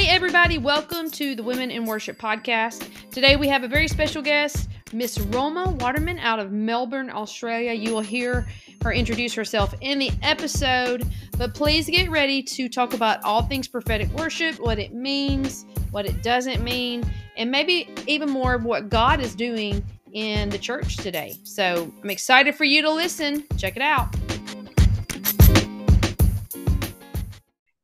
Hey, everybody, welcome to the Women in Worship podcast. Today we have a very special guest, Miss Roma Waterman out of Melbourne, Australia. You will hear her introduce herself in the episode, but please get ready to talk about all things prophetic worship, what it means, what it doesn't mean, and maybe even more of what God is doing in the church today. So I'm excited for you to listen. Check it out.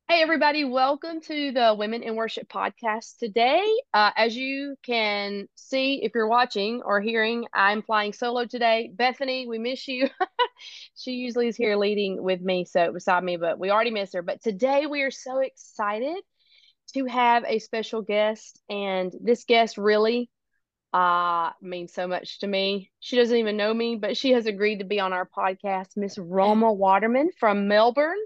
Hey, everybody, welcome to the Women in Worship podcast. Today, uh, as you can see, if you're watching or hearing, I'm flying solo today. Bethany, we miss you. she usually is here leading with me, so beside me, but we already miss her. But today, we are so excited to have a special guest, and this guest really uh, means so much to me. She doesn't even know me, but she has agreed to be on our podcast, Miss Roma Waterman from Melbourne.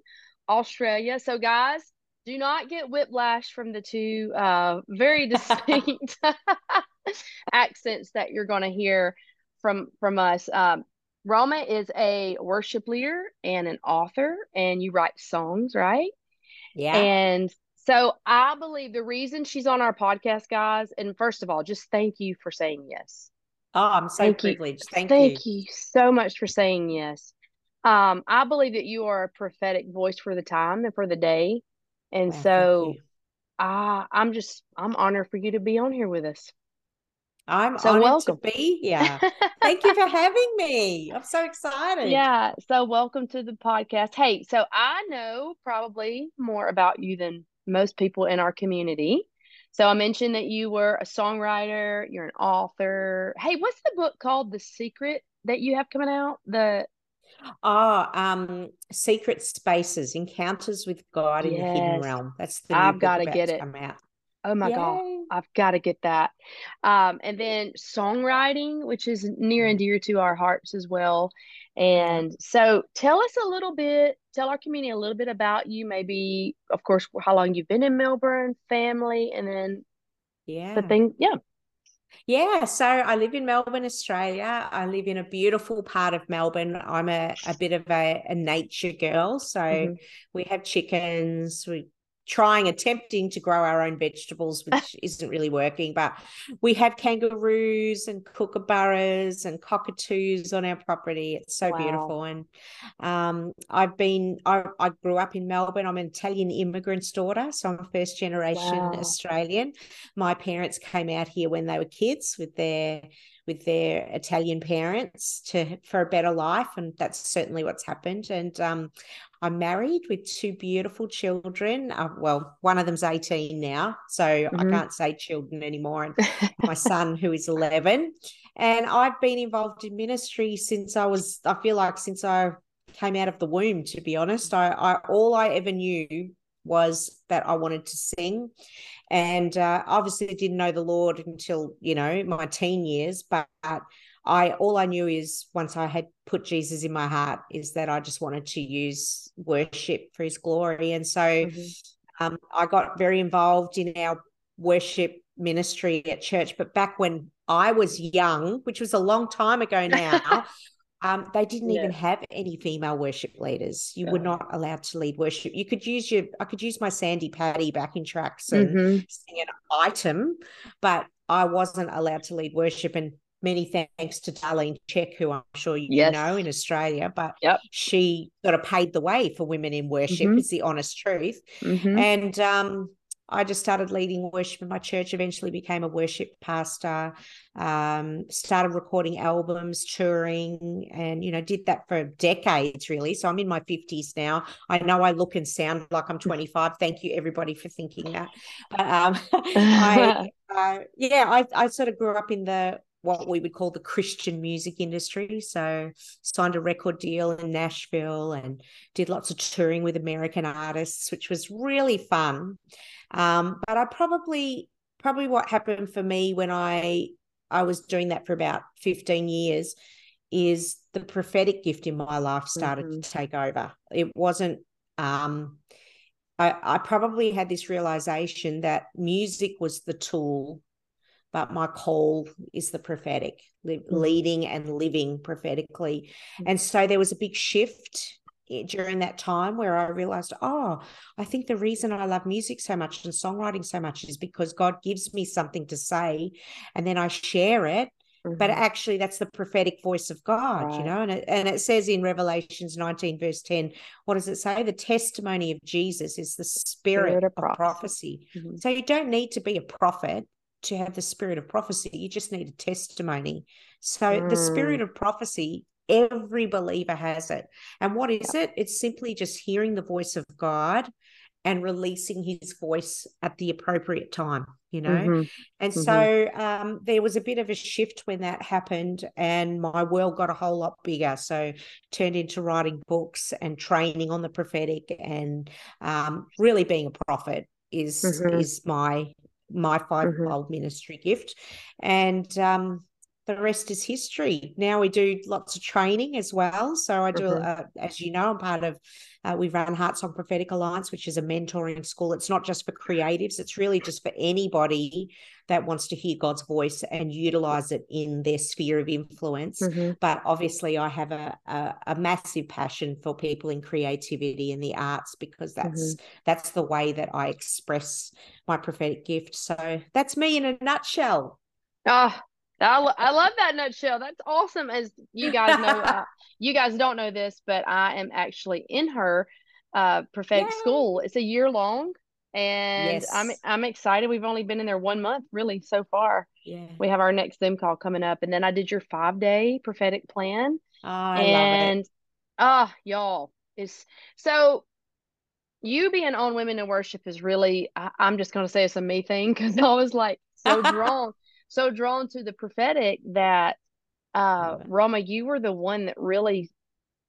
Australia. So, guys, do not get whiplash from the two uh, very distinct accents that you're going to hear from from us. Um, Roma is a worship leader and an author, and you write songs, right? Yeah. And so I believe the reason she's on our podcast, guys, and first of all, just thank you for saying yes. Oh, I'm so Thank you. Thank, Thank you. you so much for saying yes. Um, I believe that you are a prophetic voice for the time and for the day. And Oh, so uh, I'm just, I'm honored for you to be on here with us. I'm So honored welcome. to be here. Thank you for having me. I'm so excited. Yeah, so welcome to the podcast. Hey, so I know probably more about you than most people in our community. So I mentioned that you were a songwriter, you're an author. Hey, what's the book called? The Secret that you have coming out? The Oh, um, Secret Spaces, Encounters with God in the Hidden Realm. That's the I've got to get it. come out. Oh my God, I've got to get that. Um, and then songwriting, which is near and dear to our hearts as well. And so tell us a little bit, tell our community a little bit about you, maybe, of course, how long you've been in Melbourne, family, and then yeah. the thing. Yeah. Yeah, so I live in Melbourne, Australia. I live in a beautiful part of Melbourne. I'm a, a bit of a, a nature girl. So hmm we have chickens. We're trying, attempting to grow our own vegetables, which isn't really working. But we have kangaroos and kookaburras and cockatoos on our property. It's so Wow. beautiful. And um, I've been, I, I grew up in Melbourne. I'm an Italian immigrant's daughter. So I'm a first generation Wow. Australian my parents came out here when they were kids with their with their Italian parents to for a better life, and that's certainly what's happened. And um, I'm married with two beautiful children. Uh, well, one of them's 18 now, so I hmm can't say children anymore. And my son, who is 11, and I've been involved in ministry since I was. I feel like since I came out of the womb. To be honest, I, I all I ever knew was that I wanted to sing and uh, obviously didn't know the Lord until you know my teen years. But I all I knew is once I had put Jesus in my heart is that I just wanted to use worship for His glory, and so hmm um, I got very involved in our worship ministry at church. But back when I was young, which was a long time ago now. Um, they didn't even have any female worship leaders. You were Oh. not allowed to lead worship. You could use your, I could use my Sandi Patty backing tracks and hmm sing an item, but I wasn't allowed to lead worship. And many thanks to Darlene Zschech, who I'm sure you Yes. know in Australia, but Yep. she sort of paved the way for women in worship, hmm is the honest truth. hmm And um, I just started leading worship in my church, eventually became a worship pastor, um, started recording albums, touring, and, you know, did that for decades, really. So I'm in my 50s now. I know I look and sound like I'm 25. Thank you, everybody, for thinking that. But um, I, uh, yeah, I, I sort of grew up in the what we would call the Christian music industry. So signed a record deal in Nashville and did lots of touring with American artists, which was really fun. Um, but I probably probably what happened for me when I I was doing that for about 15 years is the prophetic gift in my life started hmm to take over. It wasn't um I, I probably had this realization that music was the tool, but my call is the prophetic, li- hmm leading and living prophetically. And so there was a big shift during that time where I realized, oh, I think the reason I love music so much and songwriting so much is because God gives me something to say and then I share it. Mm-hmm. But actually, that's the prophetic voice of God, right. you know. And it, and it says in Revelations 19, verse 10, what does it say? The testimony of Jesus is the spirit, spirit of, of, prophecy. prophecy. Mm-hmm. So you don't need to be a prophet to have the spirit of prophecy. You just need a testimony. So mm. the spirit of prophecy Every believer has it. And what is it? It's simply just hearing the voice of God and releasing his voice at the appropriate time, you know? Mm-hmm. And mm-hmm. so um, there was a bit of a shift when that happened, and my world got a whole lot bigger. So turned into writing books and training on the prophetic, and um, really being a prophet is mm-hmm. is my my mm-hmm. fivefold ministry gift. And um, the rest is history. Now we do lots of training as well. So I do, mm-hmm. uh, as you know, I'm part of, uh, we run HeartSong Prophetic Alliance, which is a mentoring school. It's not just for creatives, it's really just for anybody that wants to hear God's voice and utilize it in their sphere of influence. Mm-hmm. But obviously, I have a, a, a, massive passion for people in creativity and the arts because that's mm-hmm. that's the way that I express my prophetic gift. So that's me in a nutshell. Oh, I, I love that nutshell. That's awesome. As you guys know, uh, you guys don't know this, but I am actually in her uh, prophetic Yay. school. It's a year long, and yes. I'm I'm excited. We've only been in there one month, really, so far. Yeah. We have our next Zoom call coming up, and then I did your five day prophetic plan. Oh, I and. Ah, y'all, is so you being on women in worship is really I, am just gonna say it's a me thing because I was like so drawn so drawn to the prophetic that uh Roma, you were the one that really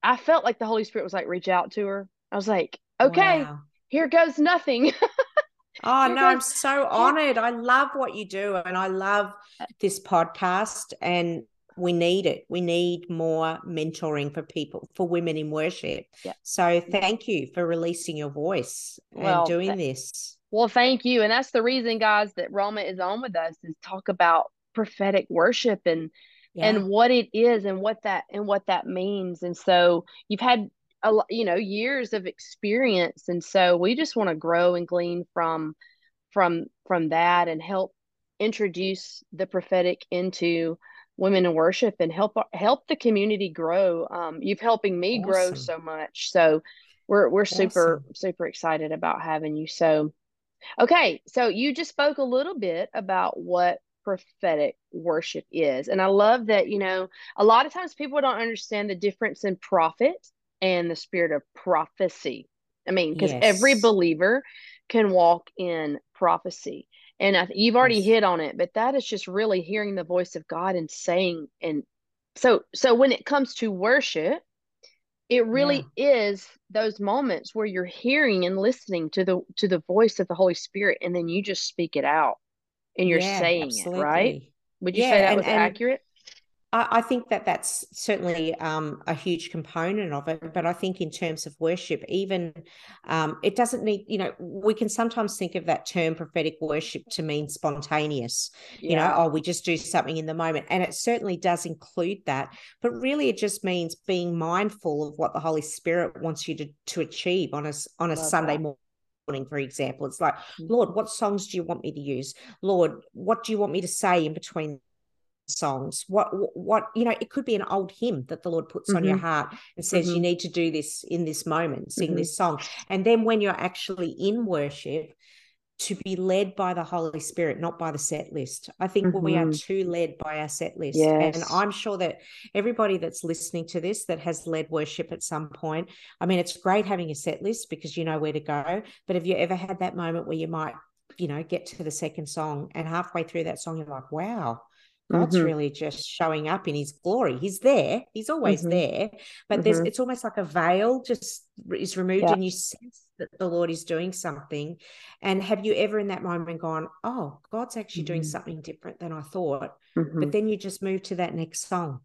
I felt like the Holy Spirit was like reach out to her. I was like, okay, wow. here goes nothing. oh no, I'm so honored. I love what you do and I love this podcast and we need it. We need more mentoring for people, for women in worship. Yeah. So thank you for releasing your voice well, and doing th- this. Well, thank you. And that's the reason, guys, that Roma is on with us is talk about prophetic worship and yeah. and what it is and what that and what that means. And so you've had a you know years of experience, and so we just want to grow and glean from from from that and help introduce the prophetic into women in worship and help help the community grow. Um, you've helping me awesome. grow so much. So we're we're super super excited about having you. So Okay, so you just spoke a little bit about what prophetic worship is. And I love that, you know, a lot of times people don't understand the difference in prophet and the spirit of prophecy. I mean, because yes. every believer can walk in prophecy. And I, you've already yes. hit on it, but that is just really hearing the voice of God and saying and so so when it comes to worship, it really yeah. is those moments where you're hearing and listening to the to the voice of the holy spirit and then you just speak it out and you're yeah, saying absolutely. it right would you yeah, say that and, was and, accurate I, think that that's certainly um, a huge component of it. But I think in terms of worship, even um, it doesn't need, you know, we can sometimes think of that term prophetic worship to mean spontaneous, yeah. you know, oh, we just do something in the moment. And it certainly does include that. But really, it just means being mindful of what the Holy Spirit wants you to, to achieve on a, on a Love Sunday that. morning morning, for example. It's like, mm. Lord, what songs do you want me to use? Lord, what do you want me to say in between songs what what you know it could be an old hymn that the lord puts mm-hmm. on your mm-hmm. heart and says mm-hmm. you need to do this in this moment sing mm-hmm. this song and then when you're actually in worship to be led by the Holy Spirit, not by the set list. I think mm-hmm. we are mm-hmm. too led by our set list. Yes. And I'm sure that everybody that's listening to this that has led worship at some point, I mean, it's great having a set list because you know where to go. But have you ever had that moment where you might, you know, get to the second song and halfway through that song, you're like, wow, God's mm-hmm. really just showing up in his glory. He's there. He's always mm-hmm. there. But mm-hmm. there's it's almost like a veil just is removed yeah. and you sense that the Lord is doing something. And have you ever in that moment gone, Oh, God's actually doing mm-hmm. something different than I thought? But mm-hmm. then you just move to that next song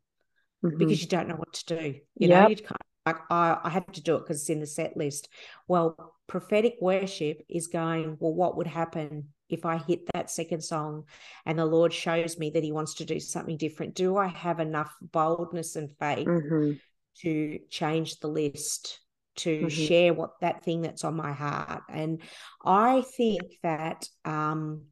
because mm-hmm. you don't know what to do. You yep. know, you can't like I, I have to do it because it's in the set list. Well, prophetic worship is going, well, what would happen if I hit that second song and the Lord shows me that He wants to do something different? Do I have enough boldness and faith mm-hmm. to change the list to mm-hmm. share what that thing that's on my heart. And I think that um,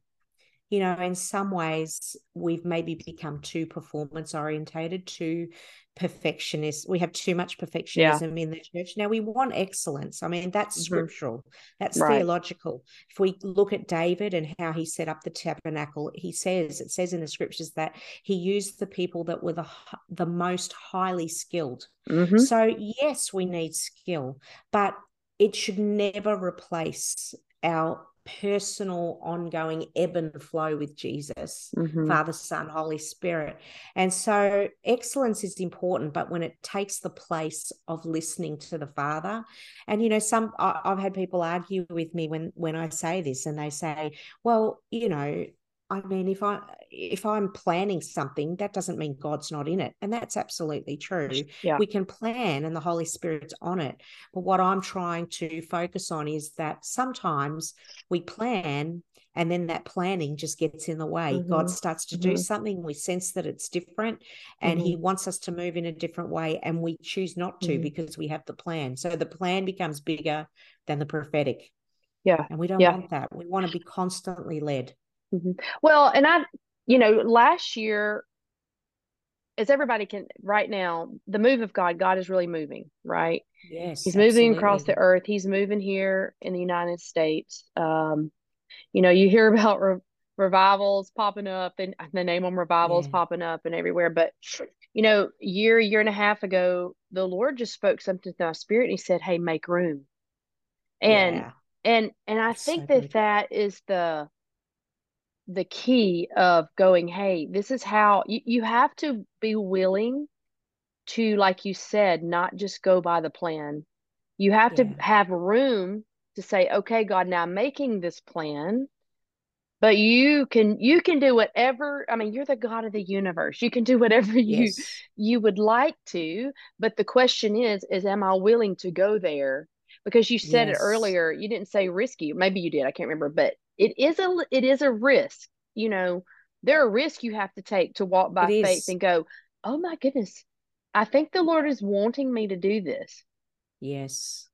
you know, in some ways we've maybe become too performance orientated, too perfectionist. We have too much perfectionism yeah. in the church. Now we want excellence. I mean, that's mm-hmm. scriptural, that's right. theological. If we look at David and how he set up the tabernacle, he says, it says in the scriptures that he used the people that were the, the most highly skilled. Mm-hmm. So, yes, we need skill, but it should never replace our personal ongoing ebb and flow with Jesus, mm-hmm. Father, Son, Holy Spirit. And so excellence is important, but when it takes the place of listening to the Father, and you know, some I've had people argue with me when when I say this, and they say, well, you know, I mean, if I if I'm planning something, that doesn't mean God's not in it, and that's absolutely true. Yeah. We can plan, and the Holy Spirit's on it. But what I'm trying to focus on is that sometimes we plan, and then that planning just gets in the way. Mm-hmm. God starts to mm-hmm. do something. We sense that it's different, and mm-hmm. He wants us to move in a different way, and we choose not to mm-hmm. because we have the plan. So the plan becomes bigger than the prophetic. Yeah, and we don't yeah. want that. We want to be constantly led. Mm-hmm. Well, and I, you know, last year, as everybody can right now, the move of God, God is really moving, right? Yes. He's moving absolutely. across the earth. He's moving here in the United States. Um, you know, you hear about re- revivals popping up and the name on revivals yeah. popping up and everywhere. But, you know, year, year and a half ago, the Lord just spoke something to my spirit and he said, Hey, make room. And, yeah. and, and I That's think so that good. that is the, the key of going, hey, this is how you, you have to be willing to, like you said, not just go by the plan. You have yeah. to have room to say, okay, God, now I'm making this plan, but you can you can do whatever. I mean, you're the God of the universe. You can do whatever you yes. you would like to. But the question is, is am I willing to go there? Because you said yes. it earlier, you didn't say risky. Maybe you did. I can't remember, but it is a it is a risk you know there are risks you have to take to walk by it faith is. and go oh my goodness i think the lord is wanting me to do this yes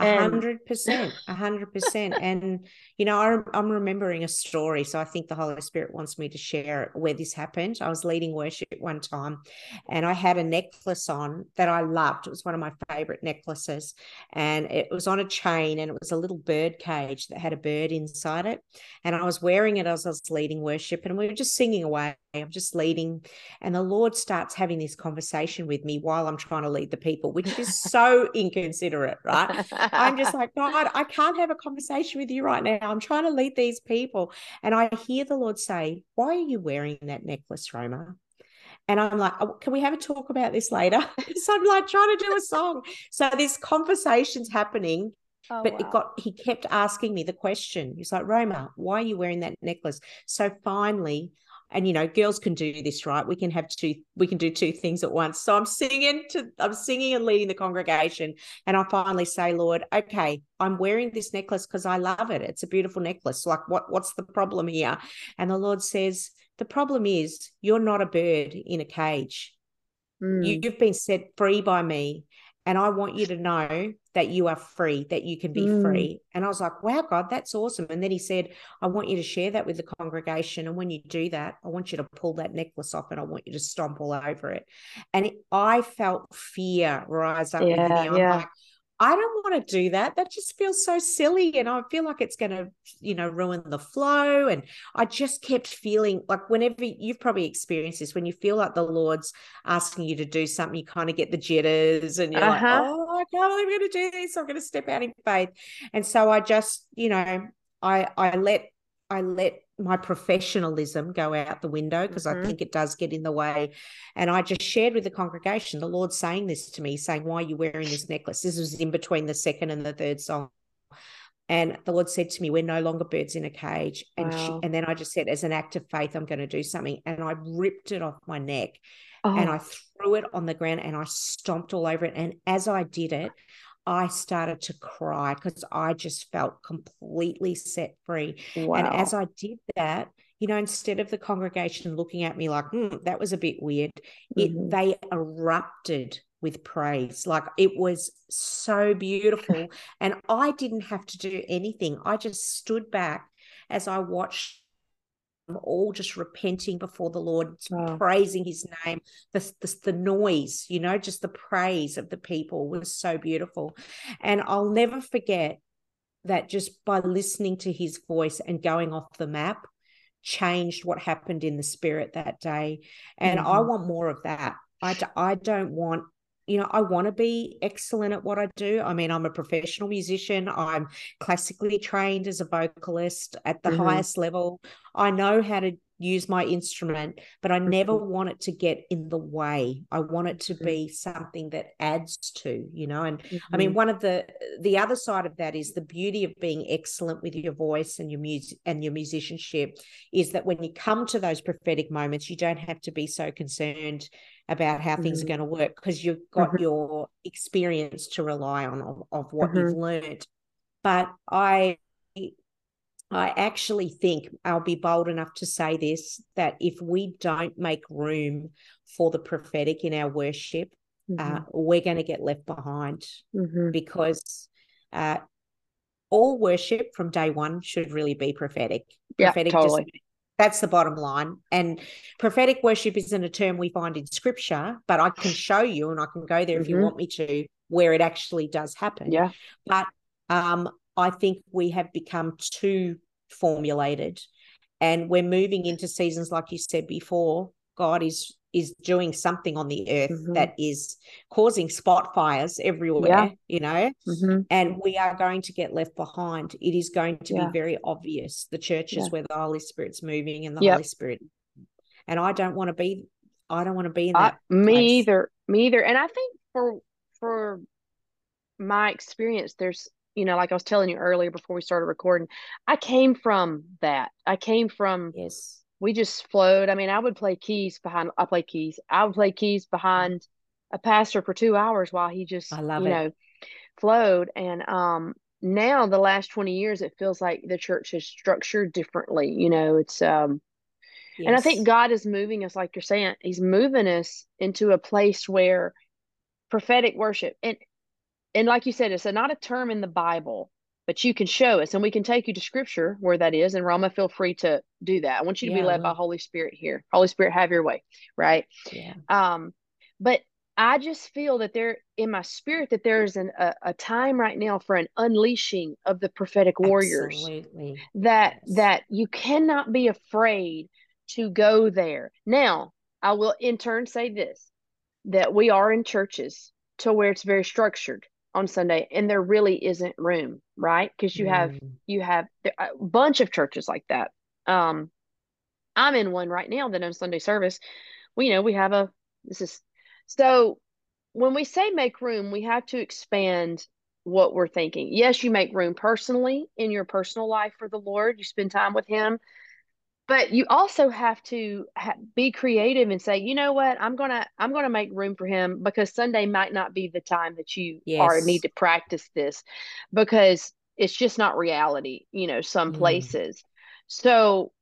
a hundred percent, a hundred percent. And you know, I, I'm remembering a story, so I think the Holy Spirit wants me to share where this happened. I was leading worship one time, and I had a necklace on that I loved. It was one of my favorite necklaces, and it was on a chain, and it was a little bird cage that had a bird inside it. And I was wearing it as I was leading worship, and we were just singing away. I'm just leading, and the Lord starts having this conversation with me while I'm trying to lead the people, which is so inconsiderate, right? I'm just like, God, I can't have a conversation with you right now. I'm trying to lead these people. And I hear the Lord say, Why are you wearing that necklace, Roma? And I'm like, oh, can we have a talk about this later? so I'm like trying to do a song. So this conversation's happening. Oh, but wow. it got he kept asking me the question. He's like, Roma, why are you wearing that necklace? So finally, and you know girls can do this right? We can have two we can do two things at once. So i'm singing to i'm singing and leading the congregation and i finally say lord okay i'm wearing this necklace because i love it. It's a beautiful necklace. Like what what's the problem here? And the lord says the problem is you're not a bird in a cage. Mm. you, you've been set free by me and I want you to know that you are free, that you can be mm. free. And I was like, wow, God, that's awesome. And then he said, I want you to share that with the congregation. And when you do that, I want you to pull that necklace off and I want you to stomp all over it. And I felt fear rise up yeah, within me. I'm like, I don't want to do that. That just feels so silly. And I feel like it's going to, you know, ruin the flow. And I just kept feeling like whenever you've probably experienced this, when you feel like the Lord's asking you to do something, you kind of get the jitters and you're uh-huh. like, oh, I can't believe I'm going to do this. I'm going to step out in faith. And so I just, you know, I, I let, I let my professionalism go out the window because mm-hmm. I think it does get in the way. And I just shared with the congregation, the Lord saying this to me, saying, Why are you wearing this necklace? This was in between the second and the third song. And the Lord said to me, We're no longer birds in a cage. And, wow. she, and then I just said, As an act of faith, I'm going to do something. And I ripped it off my neck oh. and I threw it on the ground and I stomped all over it. And as I did it, I started to cry because I just felt completely set free. Wow. And as I did that, you know, instead of the congregation looking at me like, hmm, that was a bit weird, mm-hmm. it they erupted with praise. Like it was so beautiful. and I didn't have to do anything. I just stood back as I watched all just repenting before the Lord, oh. praising his name. The, the, the noise, you know, just the praise of the people was so beautiful. And I'll never forget that just by listening to his voice and going off the map changed what happened in the spirit that day. And mm-hmm. I want more of that. I, I don't want you know, I want to be excellent at what I do. I mean, I'm a professional musician. I'm classically trained as a vocalist at the mm-hmm. highest level. I know how to use my instrument, but I never mm-hmm. want it to get in the way. I want it to mm-hmm. be something that adds to, you know. And mm-hmm. I mean, mm-hmm. one of the the other side of that is the beauty of being excellent with your voice and your music and your musicianship is that when you come to those prophetic moments, you don't have to be so concerned about how things are mm-hmm. going to work because you've got mm-hmm. your experience to rely on of, of what you've learned. But I I actually think I'll be bold enough to say this that if we don't make room for the prophetic in our worship, uh, mm-hmm. we're going to get left behind mm-hmm. because uh, all worship from day one should really be prophetic. Yeah, prophetic totally. Just, that's the bottom line. And prophetic worship isn't a term we find in scripture, but I can show you and I can go there mm-hmm. if you mm-hmm. want me to where it actually does happen. Yeah. But um, I think we have become too formulated. And we're moving into seasons, like you said before, God is is doing something on the earth mm-hmm. that is causing spot fires everywhere, yeah. you know, mm-hmm. and we are going to get left behind. It is going to yeah. be very obvious the churches yeah. where the Holy Spirit's moving and the yep. Holy Spirit. And I don't want to be, I don't want to be in that. I, me place. either. Me either. And I think for for my experience, there's you know, like I was telling you earlier before we started recording, I came from that. I came from yes. We just flowed. I mean, I would play keys behind. I play keys. I would play keys behind a pastor for two hours while he just, you it. know, flowed. And um, now the last twenty years, it feels like the church is structured differently. You know, it's um, yes. and I think God is moving us, like you're saying, He's moving us into a place where prophetic worship and and like you said, it's a, not a term in the Bible, but you can show us and we can take you to scripture where that is. And Roma feel free to do that. I want you to yeah, be led by Holy Spirit here. Holy Spirit, have your way. Right. Yeah. Um, but I just feel that there in my spirit that there's an, a, a time right now for an unleashing of the prophetic warriors. Absolutely. That yes. that you cannot be afraid to go there. Now, I will in turn say this that we are in churches to where it's very structured on Sunday and there really isn't room, right? Because you have mm. you have a bunch of churches like that. Um I'm in one right now that on Sunday service, we you know we have a this is so when we say make room, we have to expand what we're thinking. Yes, you make room personally in your personal life for the Lord. You spend time with him but you also have to ha- be creative and say you know what i'm gonna i'm gonna make room for him because sunday might not be the time that you yes. are need to practice this because it's just not reality you know some mm. places so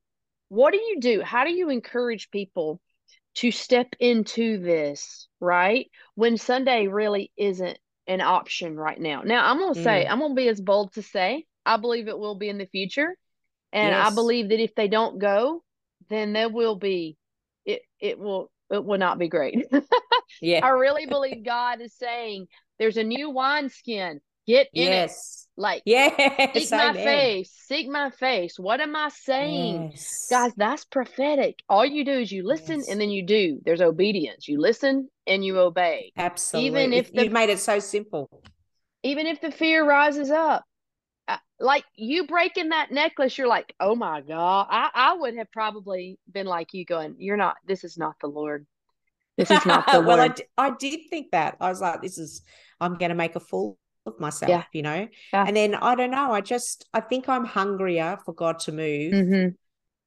what do you do how do you encourage people to step into this right when sunday really isn't an option right now now i'm gonna mm. say i'm gonna be as bold to say i believe it will be in the future and yes. I believe that if they don't go, then there will be it it will it will not be great. yeah. I really believe God is saying there's a new wineskin. Get in yes. it. Like yes, seek my face. Seek my face. What am I saying? Yes. Guys, that's prophetic. All you do is you listen yes. and then you do. There's obedience. You listen and you obey. Absolutely. Even if the, you've made it so simple. Even if the fear rises up, like you breaking that necklace, you're like, oh my God. I, I would have probably been like you going, you're not, this is not the Lord. This is not the Lord. well, Lord. I, d- I did think that. I was like, this is, I'm going to make a fool of myself, yeah. you know? Yeah. And then I don't know. I just, I think I'm hungrier for God to move mm-hmm.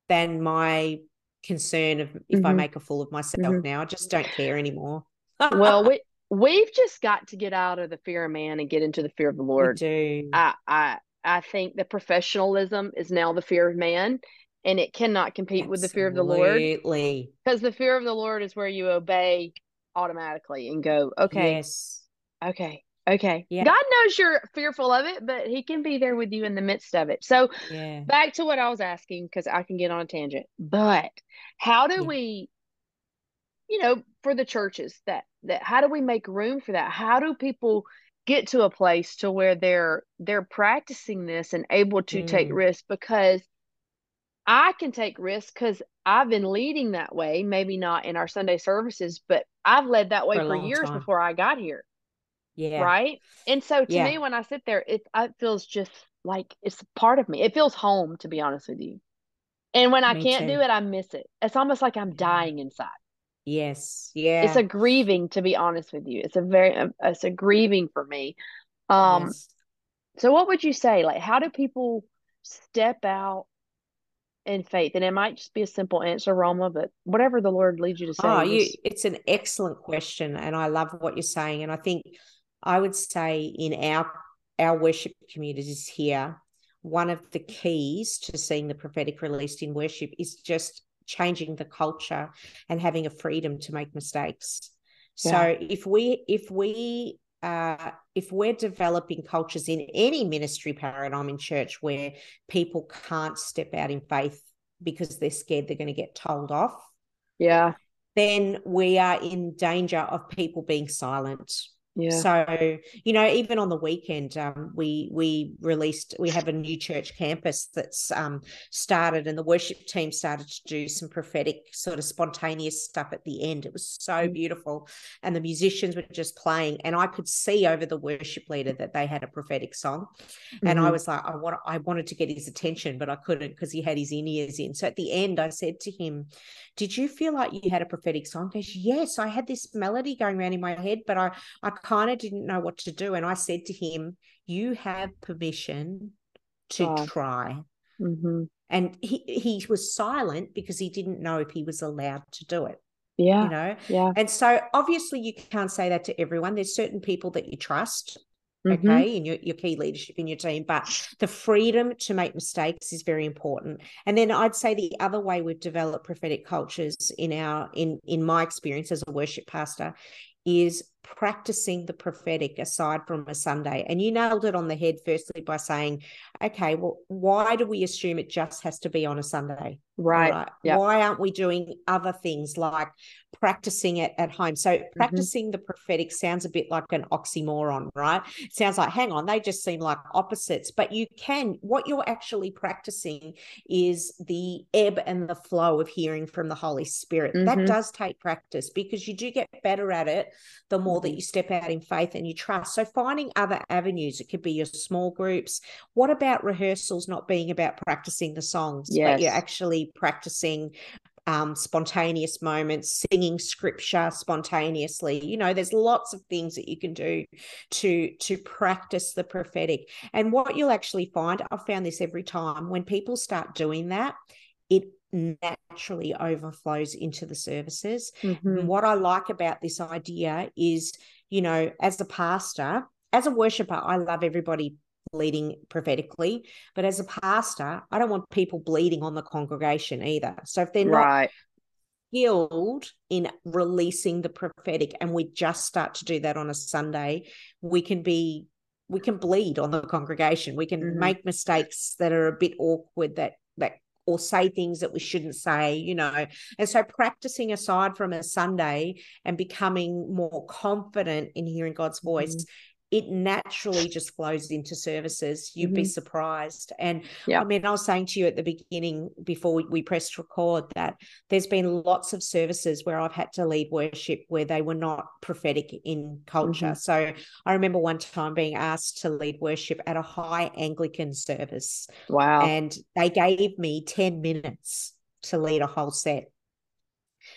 than my concern of if mm-hmm. I make a fool of myself mm-hmm. now. I just don't care anymore. well, we, we've just got to get out of the fear of man and get into the fear of the Lord. We do. I, I, I think the professionalism is now the fear of man and it cannot compete Absolutely. with the fear of the Lord. Because the fear of the Lord is where you obey automatically and go, okay, Yes. okay, okay. Yeah. God knows you're fearful of it, but He can be there with you in the midst of it. So Yeah. back to what I was asking, because I can get on a tangent. But how do Yeah. we, you know, for the churches that that how do we make room for that? How do people get to a place to where they're they're practicing this and able to take Mm. risks? Because I can take risks because I've been leading that way, maybe not in our Sunday services, but I've led that way For for years time. before I got here, Yeah. right? And so to Yeah. me, when I sit there, it, it feels just like it's part of me. It feels home, to be honest with you. And when I Me can't do it, I miss it. It's almost like I'm dying inside. Yes. Yeah. It's a grieving, to be honest with you. It's a very, um, it's a grieving for me. Um, Yes. so what would you say? Like, how do people step out in faith? And it might just be a simple answer, Roma, but whatever the Lord leads you to say, Oh, you it's an excellent question and I love what you're saying. And I think I would say in our our worship communities here, one of the keys to seeing the prophetic released in worship is just changing the culture and having a freedom to make mistakes. So if we if we uh, if we're developing cultures in any ministry paradigm in church where people can't step out in faith because they're scared they're going to get told off, yeah, then we are in danger of people being silent. Yeah, So, you know, even on the weekend, um, we we released we have a new church campus that's um, started, and the worship team started to do some prophetic sort of spontaneous stuff at the end. It was so Mm. beautiful, and the musicians were just playing, and I could see over the worship leader that they had a prophetic song, and I Mhm. was like, I want I wanted to get his attention, but I couldn't because he had his in ears in. So at the end, I said to him, "Did you feel like you had a prophetic song?" He goes, "Yes, I had this melody going around in my head, but I I kind of didn't know what to do." And I said to him, "You have permission to Wow. try." Mhm. And he he was silent because he didn't know if he was allowed to do it. yeah, You know, yeah, and so obviously you can't say that to everyone. There's certain people that you trust Mhm. okay, in your, your key leadership in your team. But the freedom to make mistakes is very important. And then I'd say the other way we've developed prophetic cultures in our in in my experience as a worship pastor is practicing the prophetic aside from a Sunday. And you nailed it on the head firstly by saying, okay, well, why do we assume it just has to be on a Sunday? Right, Right. yeah, Why aren't we doing other things like practicing it at home? So Mm-hmm. practicing the prophetic sounds a bit like an oxymoron, right? It sounds like, hang on, they just seem like opposites. But you can, what you're actually practicing is the ebb and the flow of hearing from the Holy Spirit. That Mhm. does take practice because you do get better at it the more that Mhm. you step out in faith and you trust. So finding other avenues, it could be your small groups. What about rehearsals not being about practicing the songs, but you're actually practicing um, spontaneous moments, singing scripture spontaneously. You know, there's lots of things that you can do to to practice the prophetic. And what you'll actually find, I've found this every time, when people start doing that, it naturally overflows into the services. And Mhm. what I like about this idea is, you know, as a pastor, as a worshiper, I love everybody leading prophetically, but as a pastor, I don't want people bleeding on the congregation either. So if they're not right, skilled in releasing the prophetic and we just start to do that on a Sunday, we can be we can bleed on the congregation. We can Mhm. make mistakes that are a bit awkward that that or say things that we shouldn't say, you know. And so practicing aside from a Sunday and becoming more confident in hearing God's voice, Mhm. It naturally just flows into services. You'd be Mhm. surprised. And Yeah. I mean, I was saying to you at the beginning before we, we pressed record that there's been lots of services where I've had to lead worship where they were not prophetic in culture. Mhm. So I remember one time being asked to lead worship at a high Anglican service, wow, and they gave me 10 minutes to lead a whole set.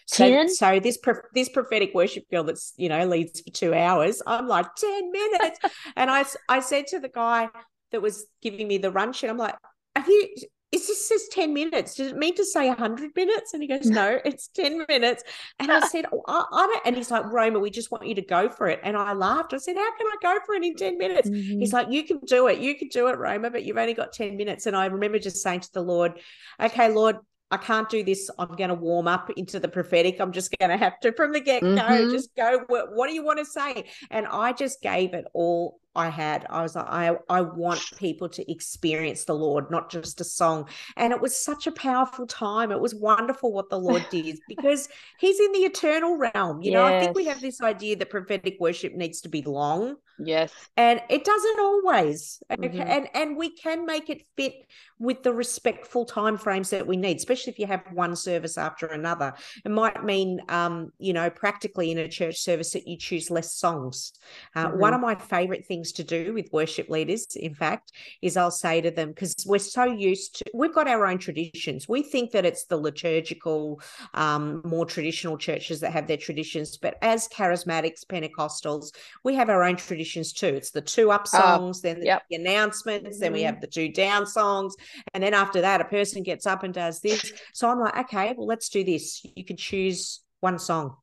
So, 10? so this this prophetic worship girl that's you know leads for two hours. I'm like ten minutes, and I I said to the guy that was giving me the run sheet, I'm like, "Have you? Is this says ten minutes? Does it mean to say hundred minutes?" And he goes, "No, it's ten minutes." And I said, oh, I, I don't. And he's like, "Roma, we just want you to go for it." And I laughed. I said, "How can I go for it in ten minutes?" Mhm. He's like, You can do it. You can do it, Roma, but you've only got 10 minutes. And I remember just saying to the Lord, Okay, Lord, I can't do this. I'm going to warm up into the prophetic. I'm just going to have to, from the get go, Mhm. just go. What, what do you want to say? And I just gave it all I had. I was like, I, I want people to experience the Lord, not just a song. And it was such a powerful time. It was wonderful what the Lord did because He's in the eternal realm. You know, I think we have this idea that prophetic worship needs to be long Yes. and it doesn't always okay Mhm. and and we can make it fit with the respectful time frames that we need especially if you have one service after another it might mean um you know practically in a church service that you choose less songs uh, one Mhm. of my favorite things to do with worship leaders in fact is i'll say to them because we're so used to we've got our own traditions we think that it's the liturgical um more traditional churches that have their traditions but as charismatics pentecostals we have our own traditions too. It's the two up Oh, songs, then the yep. announcements, then we Mhm. have the two down songs, and then after that, a person gets up and does this. So I'm like, okay, well, let's do this. You can choose one song.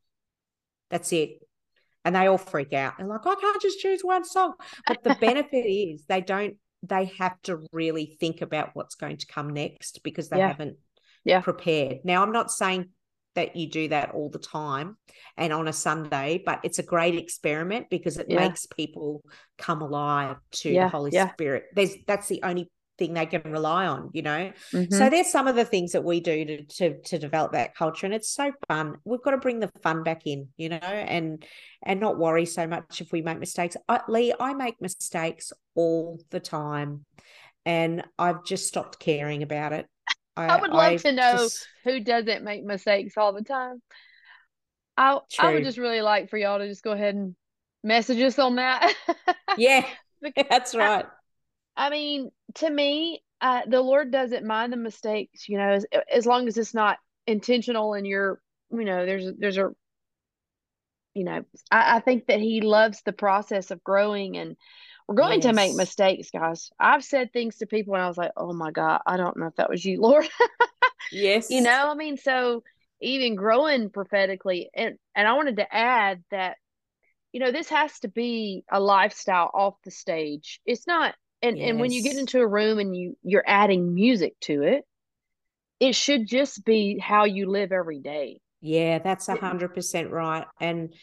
That's it. And they all freak out. They're like, I can't just choose one song. But the benefit is they don't, they have to really think about what's going to come next because they Yeah. haven't Yeah. prepared. Now, I'm not saying that you do that all the time and on a Sunday, but it's a great experiment because it Yeah. makes people come alive to Yeah, the Holy. Spirit. There's that's the only thing they can rely on, you know. Mhm. So there's some of the things that we do to, to to develop that culture, and it's so fun. We've got to bring the fun back in, you know, and and not worry so much if we make mistakes. I, Leigh, I make mistakes all the time, and I've just stopped caring about it. I would love I've to know just- who doesn't make mistakes all the time. I I would just really like for y'all to just go ahead and message us on that. yeah, that's right. I mean, to me, uh, the Lord doesn't mind the mistakes, you know, as as long as it's not intentional and you're, you know, there's there's a, you know, I, I think that He loves the process of growing and we're going to make mistakes, guys. I've said things to people and I was like, oh my God, I don't know if that was you, Lord. Yes. you know i mean so even growing prophetically and and i wanted to add that you know this has to be a lifestyle off the stage it's not and and when you get into a room and you you're adding music to it it should just be how you live every day Yeah, that's a hundred percent right. And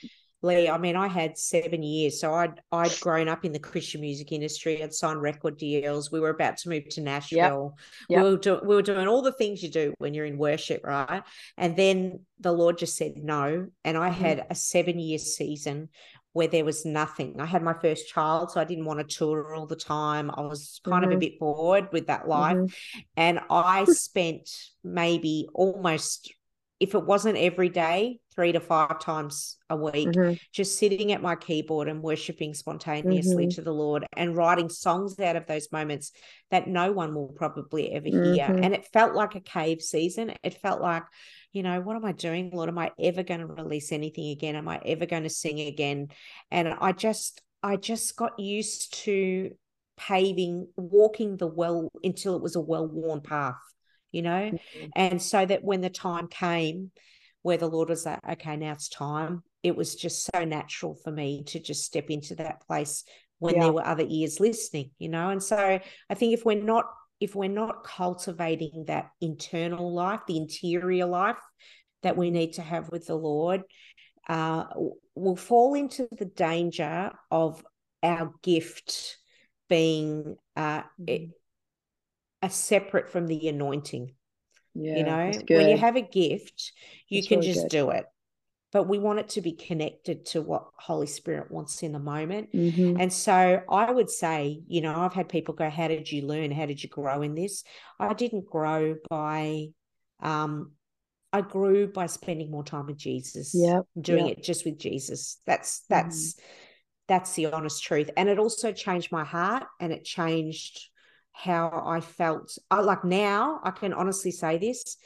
Leigh, I mean, I had seven years, so I'd I'd grown up in the Christian music industry. I'd signed record deals. We were about to move to Nashville. Yep. We were do, we were doing all the things you do when you're in worship, right? And then the Lord just said no, and I Mhm. had a seven year season where there was nothing. I had my first child, so I didn't want to tour all the time. I was kind of a Mhm. bit bored with that life. Mhm. And I spent maybe almost, if it wasn't every day, three to five times a week, Mhm. just sitting at my keyboard and worshiping spontaneously Mhm. to the Lord and writing songs out of those moments that no one will probably ever hear. Mhm. And it felt like a cave season. It felt like, you know, what am I doing, Lord? Am I ever going to release anything again? Am I ever going to sing again? And I just, I just got used to paving, walking the well until it was a well-worn path, you know? Mhm. And so that when the time came where the Lord was like, okay, now it's time, it was just so natural for me to just step into that place when Yeah. there were other ears listening, you know? And so I think if we're not if we're not cultivating that internal life, the interior life that we need to have with the Lord, uh, we'll fall into the danger of our gift being uh, Mhm. a separate from the anointing yeah you know when you have a gift you That's can really just good. do it but we want it to be connected to what holy spirit wants in the moment. Mhm. and so i would say you know i've had people go how did you learn? How did you grow in this? I didn't grow by um i grew by spending more time with jesus yeah doing yep. it just with jesus. That's that's that's the honest truth. And it also changed my heart and it changed how i felt. I, like now i can honestly say this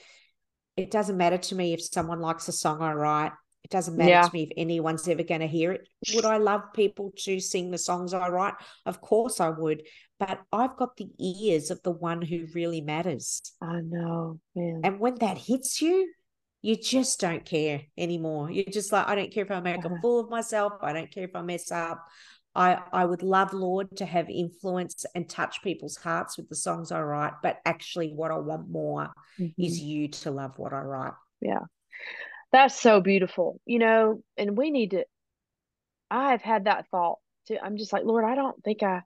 it doesn't matter to me if someone likes a song i write it doesn't matter Yeah. to me if anyone's ever going to hear it would i love people to sing the songs i write of course i would but i've got the ears of the one who really matters i know man and when that hits you you just don't care anymore you're just like i don't care if i make Uh-huh. a fool of myself i don't care if i mess up I, I would love, Lord, to have influence and touch people's hearts with the songs I write, but actually, what I want more mm-hmm. is you to love what I write. Yeah. That's so beautiful, you know, and we need to. I've had that thought too. I'm just like, Lord, I don't think I, I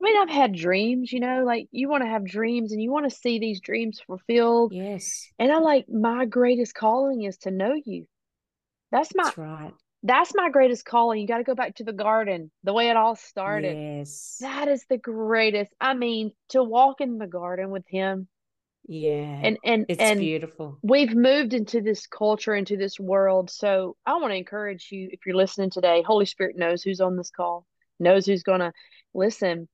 mean, I've had dreams, you know, like you want to have dreams and you want to see these dreams fulfilled. Yes. And I like my greatest calling is to know you. That's my, That's right that's my greatest calling. You got to go back to the garden, the way it all started. Yes. That is the greatest. I mean, to walk in the garden with him. Yeah. And and it's and beautiful. We've moved into this culture, into this world. So I want to encourage you, if you're listening today, Holy Spirit knows who's on this call, knows who's gonna listen.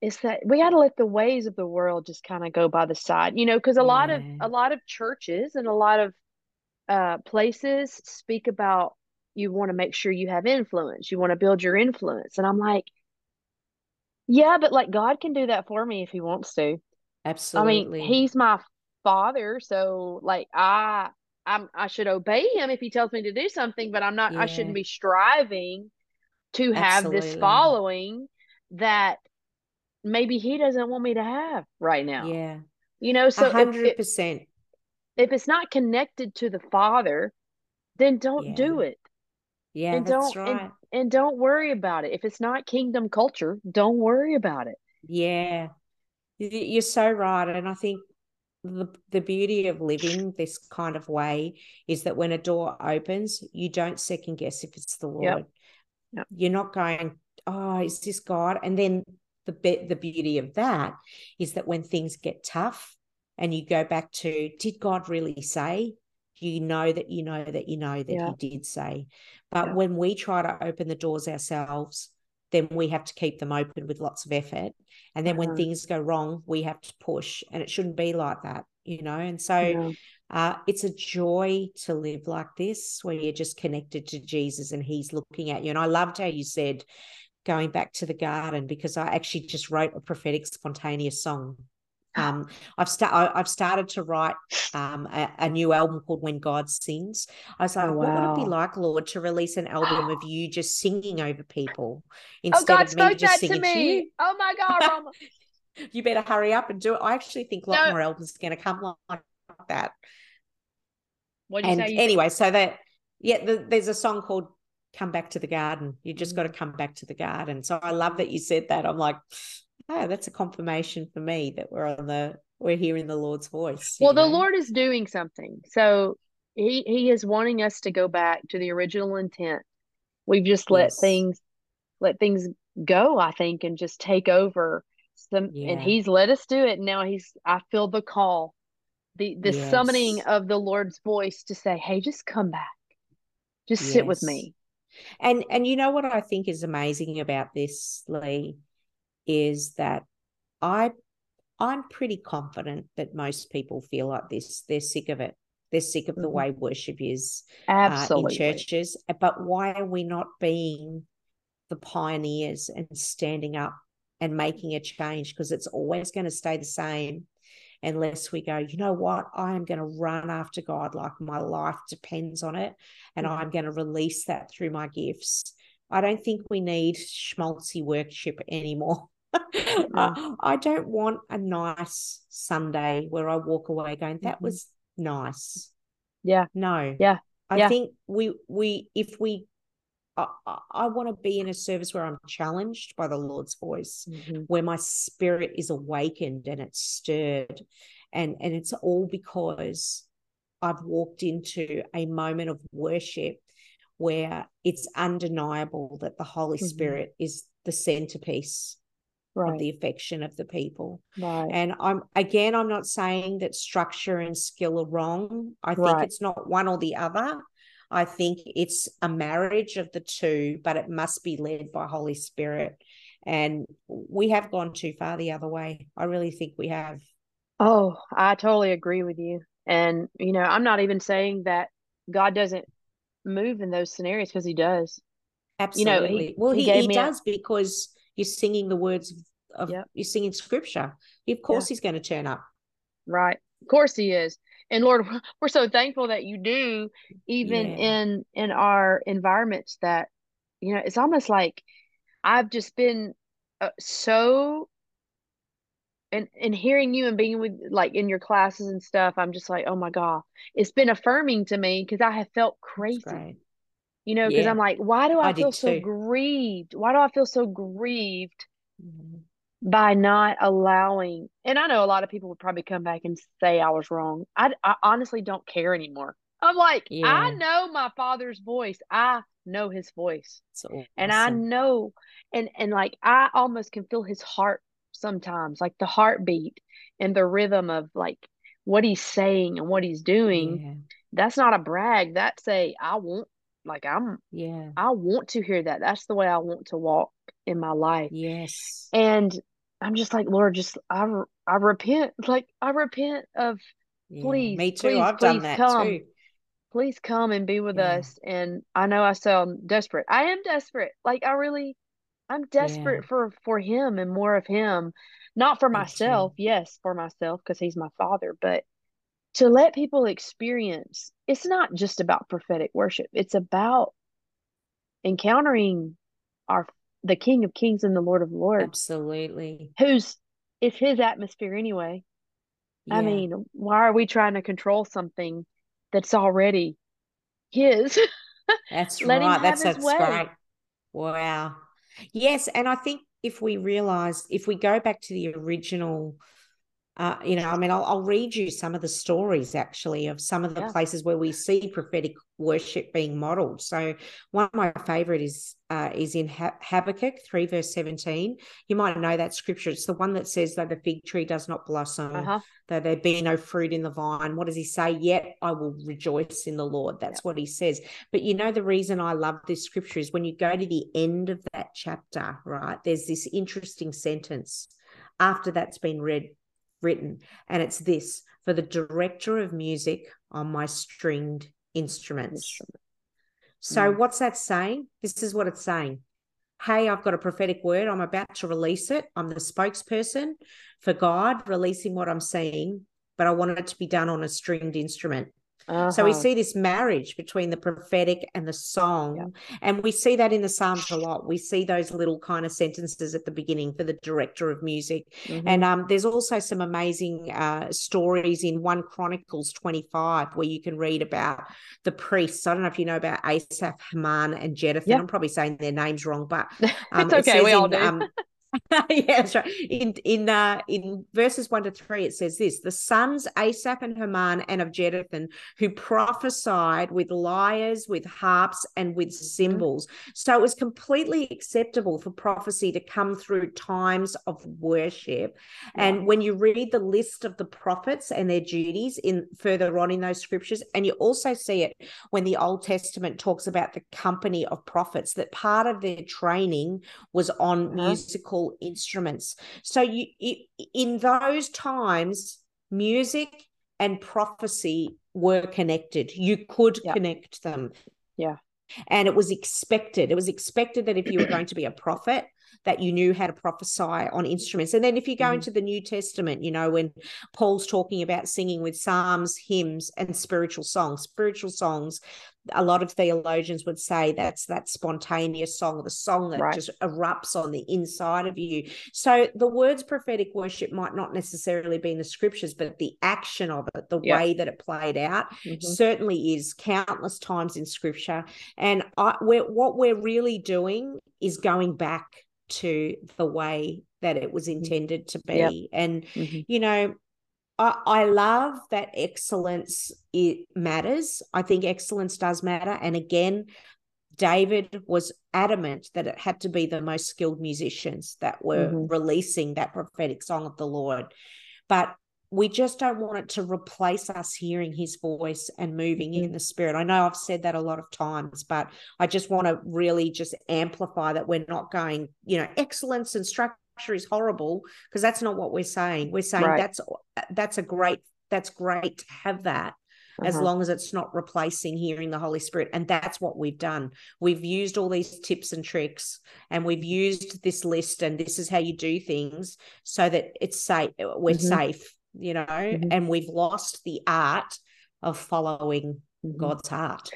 It's that we got to let the ways of the world just kind of go by the side, you know, because a yeah. lot of a lot of churches and a lot of uh, places speak about you want to make sure you have influence. You want to build your influence. And I'm like, yeah, but like God can do that for me if he wants to. Absolutely. I mean, he's my father, so like I I'm I should obey him if he tells me to do something, but I'm not yeah. I shouldn't be striving to have Absolutely. this following that maybe he doesn't want me to have right now. Yeah. You know, so 100%. If, if, if it's not connected to the father, then don't yeah. do it. Yeah, and don't right. and, and don't worry about it. If it's not kingdom culture, don't worry about it. Yeah. You're so right. And I think the, the beauty of living this kind of way is that when a door opens, you don't second guess if it's the Lord. Yep. Yep. You're not going, oh, is this God? And then the be- the beauty of that is that when things get tough and you go back to, did God really say? you know that you know that you know that yeah. he did say. But yeah. when we try to open the doors ourselves, then we have to keep them open with lots of effort. And then when things go wrong, we have to push. And it shouldn't be like that, you know? And so yeah. uh, it's a joy to live like this, where you're just connected to Jesus and he's looking at you. And I loved how you said, going back to the garden, because I actually just wrote a prophetic spontaneous song um, I've started. I've started to write um, a, a, new album called When God Sings. I was like, oh, wow. what would it be like, Lord, to release an album of you just singing over people oh, instead oh, God of me just singing to, me. to you? Oh my God, you better hurry up and do it. I actually think a lot no. more albums are going to come like that. What and anyway, so that yeah, the, there's a song called "Come Back to the Garden." You just got to come back to the garden. So I love that you said that. I'm like, oh, that's a confirmation for me that we're on the we're hearing the Lord's voice. Well, know? the Lord is doing something. So he he is wanting us to go back to the original intent. We've just let yes. things let things go, I think, and just take over. Some yeah. and he's let us do it. Now he's I feel the call, the the yes. summoning of the Lord's voice to say, Hey, just come back. Just yes. sit with me. And and you know what I think is amazing about this, Leigh, is that I I'm pretty confident that most people feel like this. They're sick of it. They're sick of the mm-hmm. way worship is uh, in churches. But why are we not being the pioneers and standing up and making a change? Because it's always going to stay the same unless we go, you know what, I am going to run after God like my life depends on it. And mm-hmm. I'm going to release that through my gifts. I don't think we need schmaltzy worship anymore. I, I, don't want a nice Sunday where I walk away going, that mm-hmm. was nice. Yeah. No. Yeah. I yeah. think we we if we I, I want to be in a service where I'm challenged by the Lord's voice, mm-hmm. where my spirit is awakened and it's stirred. And, and it's all because I've walked into a moment of worship where it's undeniable that the Holy mm-hmm. Spirit is the centerpiece right. of the affection of the people. Right. And I'm again, I'm not saying that structure and skill are wrong. I think right. it's not one or the other. I think it's a marriage of the two, but it must be led by Holy Spirit. And we have gone too far the other way. I really think we have. Oh, I totally agree with you. And, you know, I'm not even saying that God doesn't move in those scenarios because he does. Absolutely. You know, he, well, he, he, he does a, because you're singing the words of yep. you're singing scripture. Of course, yeah. he's going to turn up. Right. Of course, he is. And Lord, we're so thankful that you do, even yeah. in in our environments that, you know, it's almost like I've just been uh, so and and hearing you and being with like in your classes and stuff, I'm just like, oh my God, it's been affirming to me because I have felt crazy. You know, because yeah. I'm like, why do I, I feel so grieved? Why do I feel so grieved mm-hmm. by not allowing? And I know a lot of people would probably come back and say I was wrong. I, I honestly don't care anymore. I'm like, yeah. I know my father's voice. I know his voice. Awesome. And I know and and like I almost can feel his heart sometimes, like the heartbeat and the rhythm of like what he's saying and what he's doing. Yeah. That's not a brag. That's a I want like I'm yeah. I want to hear that. That's the way I want to walk in my life. Yes. And I'm just like, Lord, just I I repent. Like I repent of yeah, please. Me too. Please, I've please done that come. too. Please come and be with yeah. us. And I know I sound desperate. I am desperate. Like I really I'm desperate yeah. for for him and more of him. Not for Me myself, too. yes, for myself because he's my father, but to let people experience it's not just about prophetic worship. It's about encountering our the King of Kings and the Lord of Lords. Absolutely. Who's it's his atmosphere anyway. Yeah. I mean, why are we trying to control something that's already his? That's right. That's that's way. great. Wow. Yes, and I think if we realize if we go back to the original uh, you know, I mean, I'll, I'll, read you some of the stories actually of some of the yeah. places where we see prophetic worship being modeled. So one of my favorite is uh, is in Habakkuk three verse seventeen. You might know that scripture. It's the one that says that the fig tree does not blossom, uh-huh. that there be no fruit in the vine. What does he say? Yet I will rejoice in the Lord. That's yeah. what he says. But you know the reason I love this scripture is when you go to the end of that chapter, right? There's this interesting sentence after that's been read written. And it's this for the director of music on my stringed instruments. Instrument. So, mm. what's that saying? This is what it's saying. Hey, I've got a prophetic word. I'm about to release it. I'm the spokesperson for God, releasing what I'm seeing, but I want it to be done on a stringed instrument. Uh-huh. So we uh-huh. see this marriage between the prophetic and the song. Yeah. And we see that in the Psalms a lot. We see those little kind of sentences at the beginning for the director of music. Mm-hmm. And um, there's also some amazing uh, stories in 1 Chronicles 25 where you can read about the priests. I don't know if you know about Asaph, Haman, and Jeduthun. Yeah. I'm probably saying their names wrong, but um, it's okay. It we all do. Um, yeah, that's right. In in uh, in verses one to three, it says this: the sons Asaph and Heman and of Jeduthun, who prophesied with lyres, with harps, and with mm-hmm. cymbals. So it was completely acceptable for prophecy to come through times of worship. And when you read the list of the prophets and their duties in further on in those scriptures, and you also see it when the Old Testament talks about the company of prophets, that part of their training was on uh-huh. musical musical instruments. So you, in those times, music and prophecy were connected. You could yeah. connect them. Yeah. And it was expected. It was expected that if you were going to be a prophet, that you knew how to prophesy on instruments. And then if you go mm. into the New Testament, you know, when Paul's talking about singing with psalms, hymns, and spiritual songs, spiritual songs, a lot of theologians would say that's that spontaneous song, the song that right. just erupts on the inside of you. So the words prophetic worship might not necessarily be in the scriptures, but the action of it, the way that it played out, mm-hmm. certainly is countless times in scripture. And I, we're, what we're really doing is going back to the way that it was mm-hmm. intended to be. Yep. And, mm-hmm. you know, I, I love that excellence it matters. I think excellence does matter. And again, David was adamant that it had to be the most skilled musicians that were mm-hmm. releasing that prophetic song of the Lord. But we just don't want it to replace us hearing his voice and moving in the spirit. I know I've said that a lot of times, but I just want to really just amplify that we're not going, you know, excellence and structure is horrible because that's not what we're saying. We're saying right. that's that's a great that's great to have that uh-huh. as long as it's not replacing hearing the Holy Spirit. And that's what we've done. We've used all these tips and tricks and we've used this list and this is how you do things so that it's safe. We're mm-hmm. safe you know, mm-hmm. and we've lost the art of following mm-hmm. God's heart.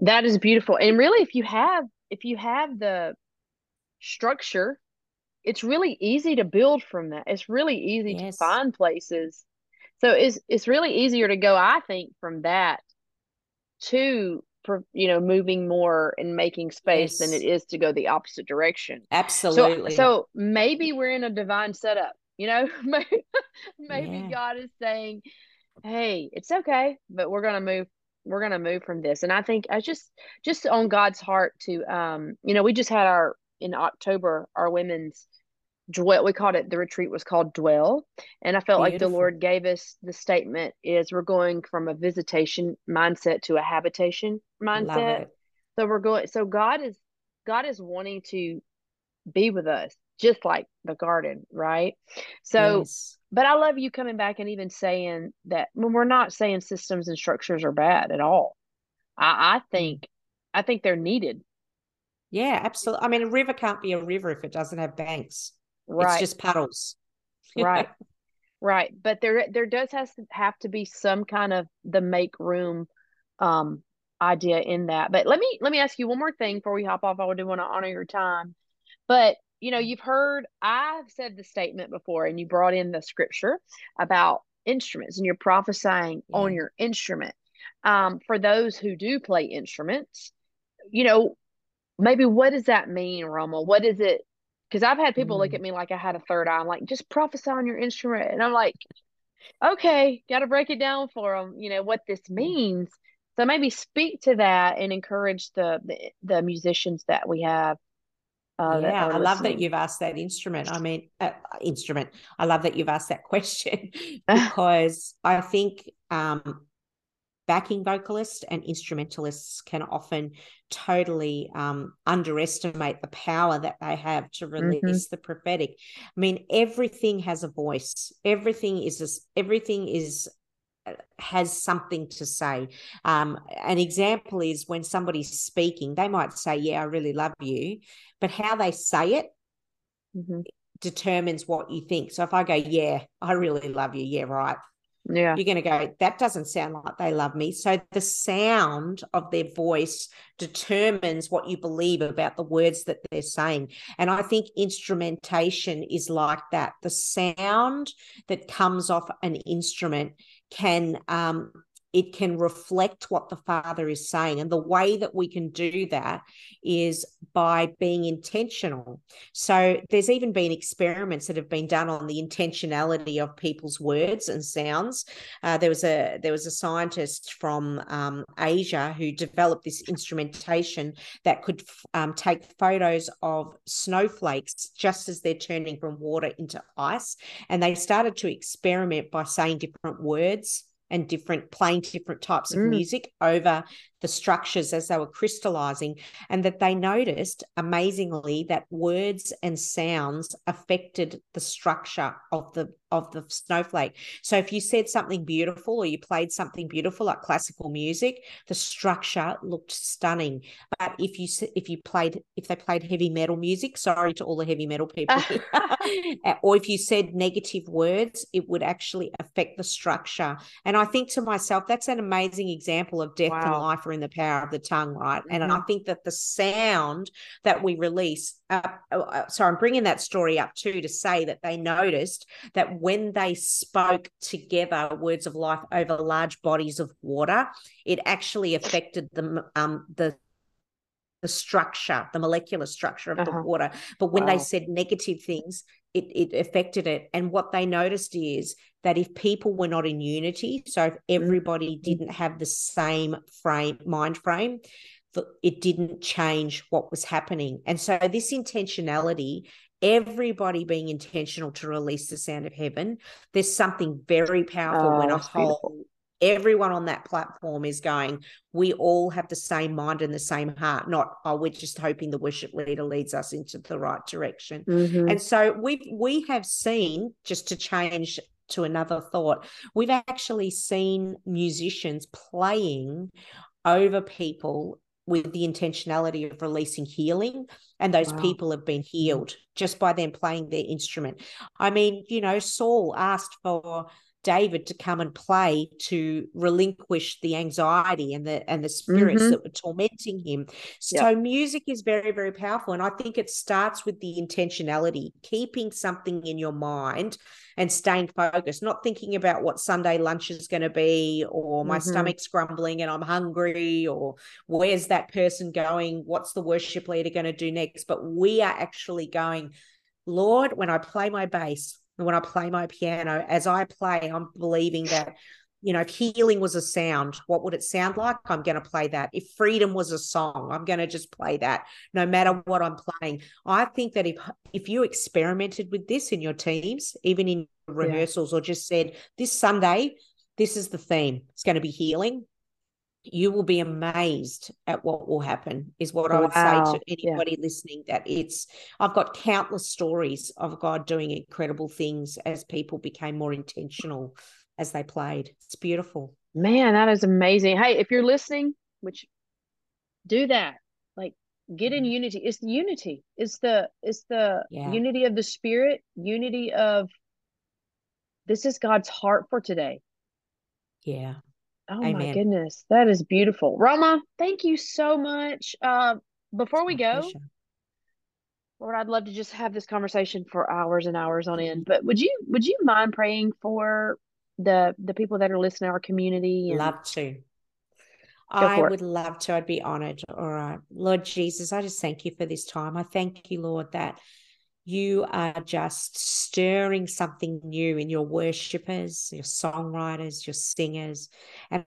That is beautiful. And really if you have if you have the structure, it's really easy to build from that. It's really easy yes. to find places. So it's it's really easier to go, I think, from that to you know moving more and making space yes. than it is to go the opposite direction. Absolutely. So, so maybe we're in a divine setup. You know, maybe, yeah. God is saying, "Hey, it's okay, but we're gonna move we're going to move from this. And i think i just just on god's heart to um you know we just had our in october our women's dwell we called it the retreat was called dwell. And i felt Beautiful. like the lord gave us the statement is we're going from a visitation mindset to a habitation mindset. so we're going so god is god is wanting to be with us just like the garden right? So yes but I love you coming back and even saying that when we're not saying systems and structures are bad at all. I, I mm. think I think they're needed. Yeah, absolutely. I mean, a river can't be a river if it doesn't have banks. Right. It's just puddles. right. Right. But there there does has to have to be some kind of the make room um idea in that. But let me let me ask you one more thing before we hop off. I do want to honor your time. But you know, you've heard, I've said the statement before, and you brought in the scripture about instruments and you're prophesying yeah. on your instrument. Um, for those who do play instruments, you know, maybe what does that mean, Roma? What is it? Because I've had people mm. look at me like I had a third eye. I'm like, just prophesy on your instrument. And I'm like, okay, got to break it down for them, you know, what this means. So maybe speak to that and encourage the, the, the musicians that we have uh, yeah, I love that you've asked that instrument. I mean, uh, instrument. I love that you've asked that question because I think um, backing vocalists and instrumentalists can often totally um, underestimate the power that they have to mm-hmm. release mm-hmm. the prophetic. I mean, everything has a voice. Everything is a, everything is has something to say. Um, an example is when somebody's speaking, they might say, Yeah, I really love you. But how they say it mm-hmm. determines what you think. So if I go, Yeah, I really love you. Yeah, right. Yeah. You're going to go, that doesn't sound like they love me. So the sound of their voice determines what you believe about the words that they're saying. And I think instrumentation is like that. The sound that comes off an instrument can um, it can reflect what the father is saying. And the way that we can do that is by being intentional. So there's even been experiments that have been done on the intentionality of people's words and sounds. Uh, there was a there was a scientist from um, asia who developed this instrumentation that could um, take photos of snowflakes just as they're turning from water into ice. And they started to experiment by saying different words and different playing different types of mm. music over the structures as they were crystallizing and that they noticed amazingly that words and sounds affected the structure of the of the snowflake. So if you said something beautiful or you played something beautiful like classical music the structure looked stunning. But if you if you played if they played heavy metal music sorry to all the heavy metal people eh, or if you said negative words it would actually affect the structure. And i think to myself that's an amazing example of death wow. and life in the power of the tongue, right? Mm-hmm. And I think that the sound that we release, uh, uh, so I'm bringing that story up too to say that they noticed that when they spoke together words of life over large bodies of water, it actually affected the um, the the structure, the molecular structure of uh-huh. the water. But when wow. they said negative things, it, it affected it. And what they noticed is that if people were not in unity, so if everybody mm-hmm. didn't have the same frame, mind frame, it didn't change what was happening. And so this intentionality, everybody being intentional to release the sound of heaven, there's something very powerful oh, when a whole beautiful everyone on that platform is going, we all have the same mind and the same heart, not, oh, we're just hoping the worship leader leads us into the right direction. Mm-hmm. And so we we have seen, just to change to another thought, we've actually seen musicians playing over people with the intentionality of releasing healing and those wow. people have been mm-hmm. healed just by them playing their instrument. I mean you know saul asked for David to come and play to relinquish the anxiety and the and the spirits Mhm. that were tormenting him. So music is very very powerful and I think it starts with the intentionality, keeping something in your mind and staying focused, not thinking about what Sunday lunch is going to be or my Mhm. stomach's grumbling and I'm hungry or where's that person going? What's the worship leader going to do next? But we are actually going, Lord, when I play my bass, when I play my piano, as I play, I'm believing that, you know, if healing was a sound, what would it sound like? I'm going to play that. If freedom was a song, I'm going to just play that no matter what I'm playing. I think that if if you experimented with this in your teams, even in rehearsals, or just said, this Sunday, this is the theme, it's going to be healing. You will be amazed at what will happen, is what I would say Wow. to Yeah. anybody listening. That it's, I've got countless stories of God doing incredible things as people became more intentional as they played. It's beautiful. Man, that is amazing. Hey, if you're listening, which do that. Like get in Mhm. unity. It's the unity. It's the it's the Yeah. unity of the spirit, unity of this is God's heart for today. Yeah. Oh my goodness. That is beautiful. Roma, thank you so much. Uh before we go. Lord, I'd love to just have this conversation for hours and hours on end. But would you would you mind praying for the the people that are listening our community and Love to. I would love to. I'd be honored. All right. Lord Jesus, I just thank you for this time. I thank you, Lord, that you are just stirring something new in your worshipers, your songwriters, your singers. And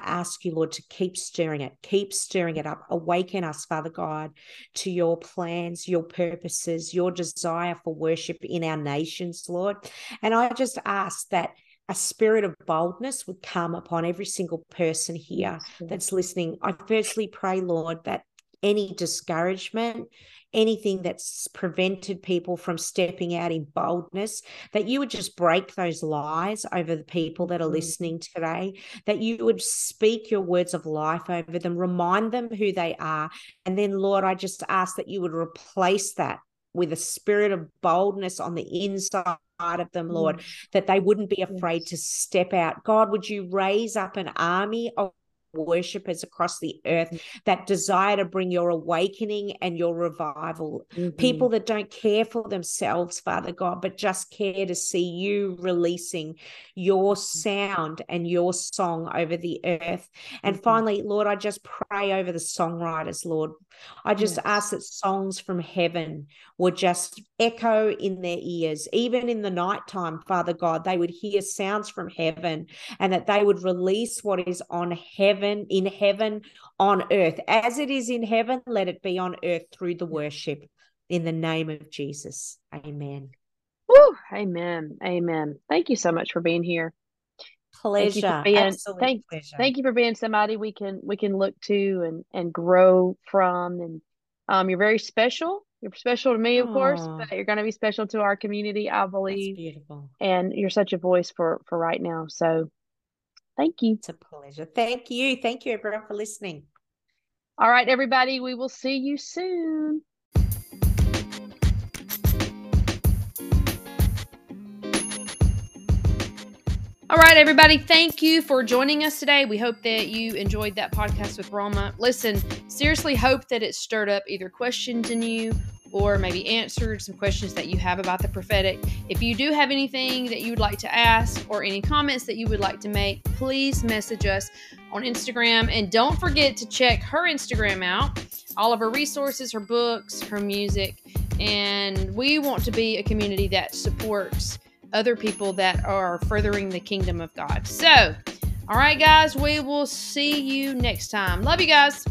I ask you, Lord, to keep stirring it, keep stirring it up. Awaken us, Father God, to your plans, your purposes, your desire for worship in our nations, Lord. And I just ask that a spirit of boldness would come upon every single person here that's listening. I firstly pray, Lord, that any discouragement, anything that's prevented people from stepping out in boldness, that you would just break those lies over the people that are Mhm. listening today, that you would speak your words of life over them, remind them who they are. And then, Lord, I just ask that you would replace that with a spirit of boldness on the inside of them, Lord, Yes. that they wouldn't be afraid to step out. God, would you raise up an army of worshippers across the earth that desire to bring your awakening and your revival? Mhm. People that don't care for themselves, Father God, but just care to see you releasing your sound and your song over the earth. And Mhm. finally, Lord, I just pray over the songwriters, Lord. I just Yes. ask that songs from heaven would just echo in their ears, even in the nighttime, Father God. They would hear sounds from heaven and that they would release what is on heaven, in heaven, on earth. As it is in heaven, let it be on earth through the worship. In the name of Jesus. Amen. Woo! Amen. Amen. Thank you so much for being here. Thank you for Pleasure. being Absolute thank pleasure. thank you for being somebody we can we can look to and and grow from and um you're very special. You're special to me, of course, but you're going to be special to our community, I That's believe. beautiful. And you're such a voice for for right now. So, thank you. It's a pleasure. Thank you. Thank you, everyone, for listening. All right, everybody, we will see you soon. All right, everybody, thank you for joining us today. We hope that you enjoyed that podcast with Roma. Listen, seriously hope that it stirred up either questions in you or maybe answered some questions that you have about the prophetic. If you do have anything that you would like to ask or any comments that you would like to make, please message us on Instagram. And don't forget to check her Instagram out, all of her resources, her books, her music. And we want to be a community that supports other people that are furthering the kingdom of God. So, all right, guys, we will see you next time. Love you guys.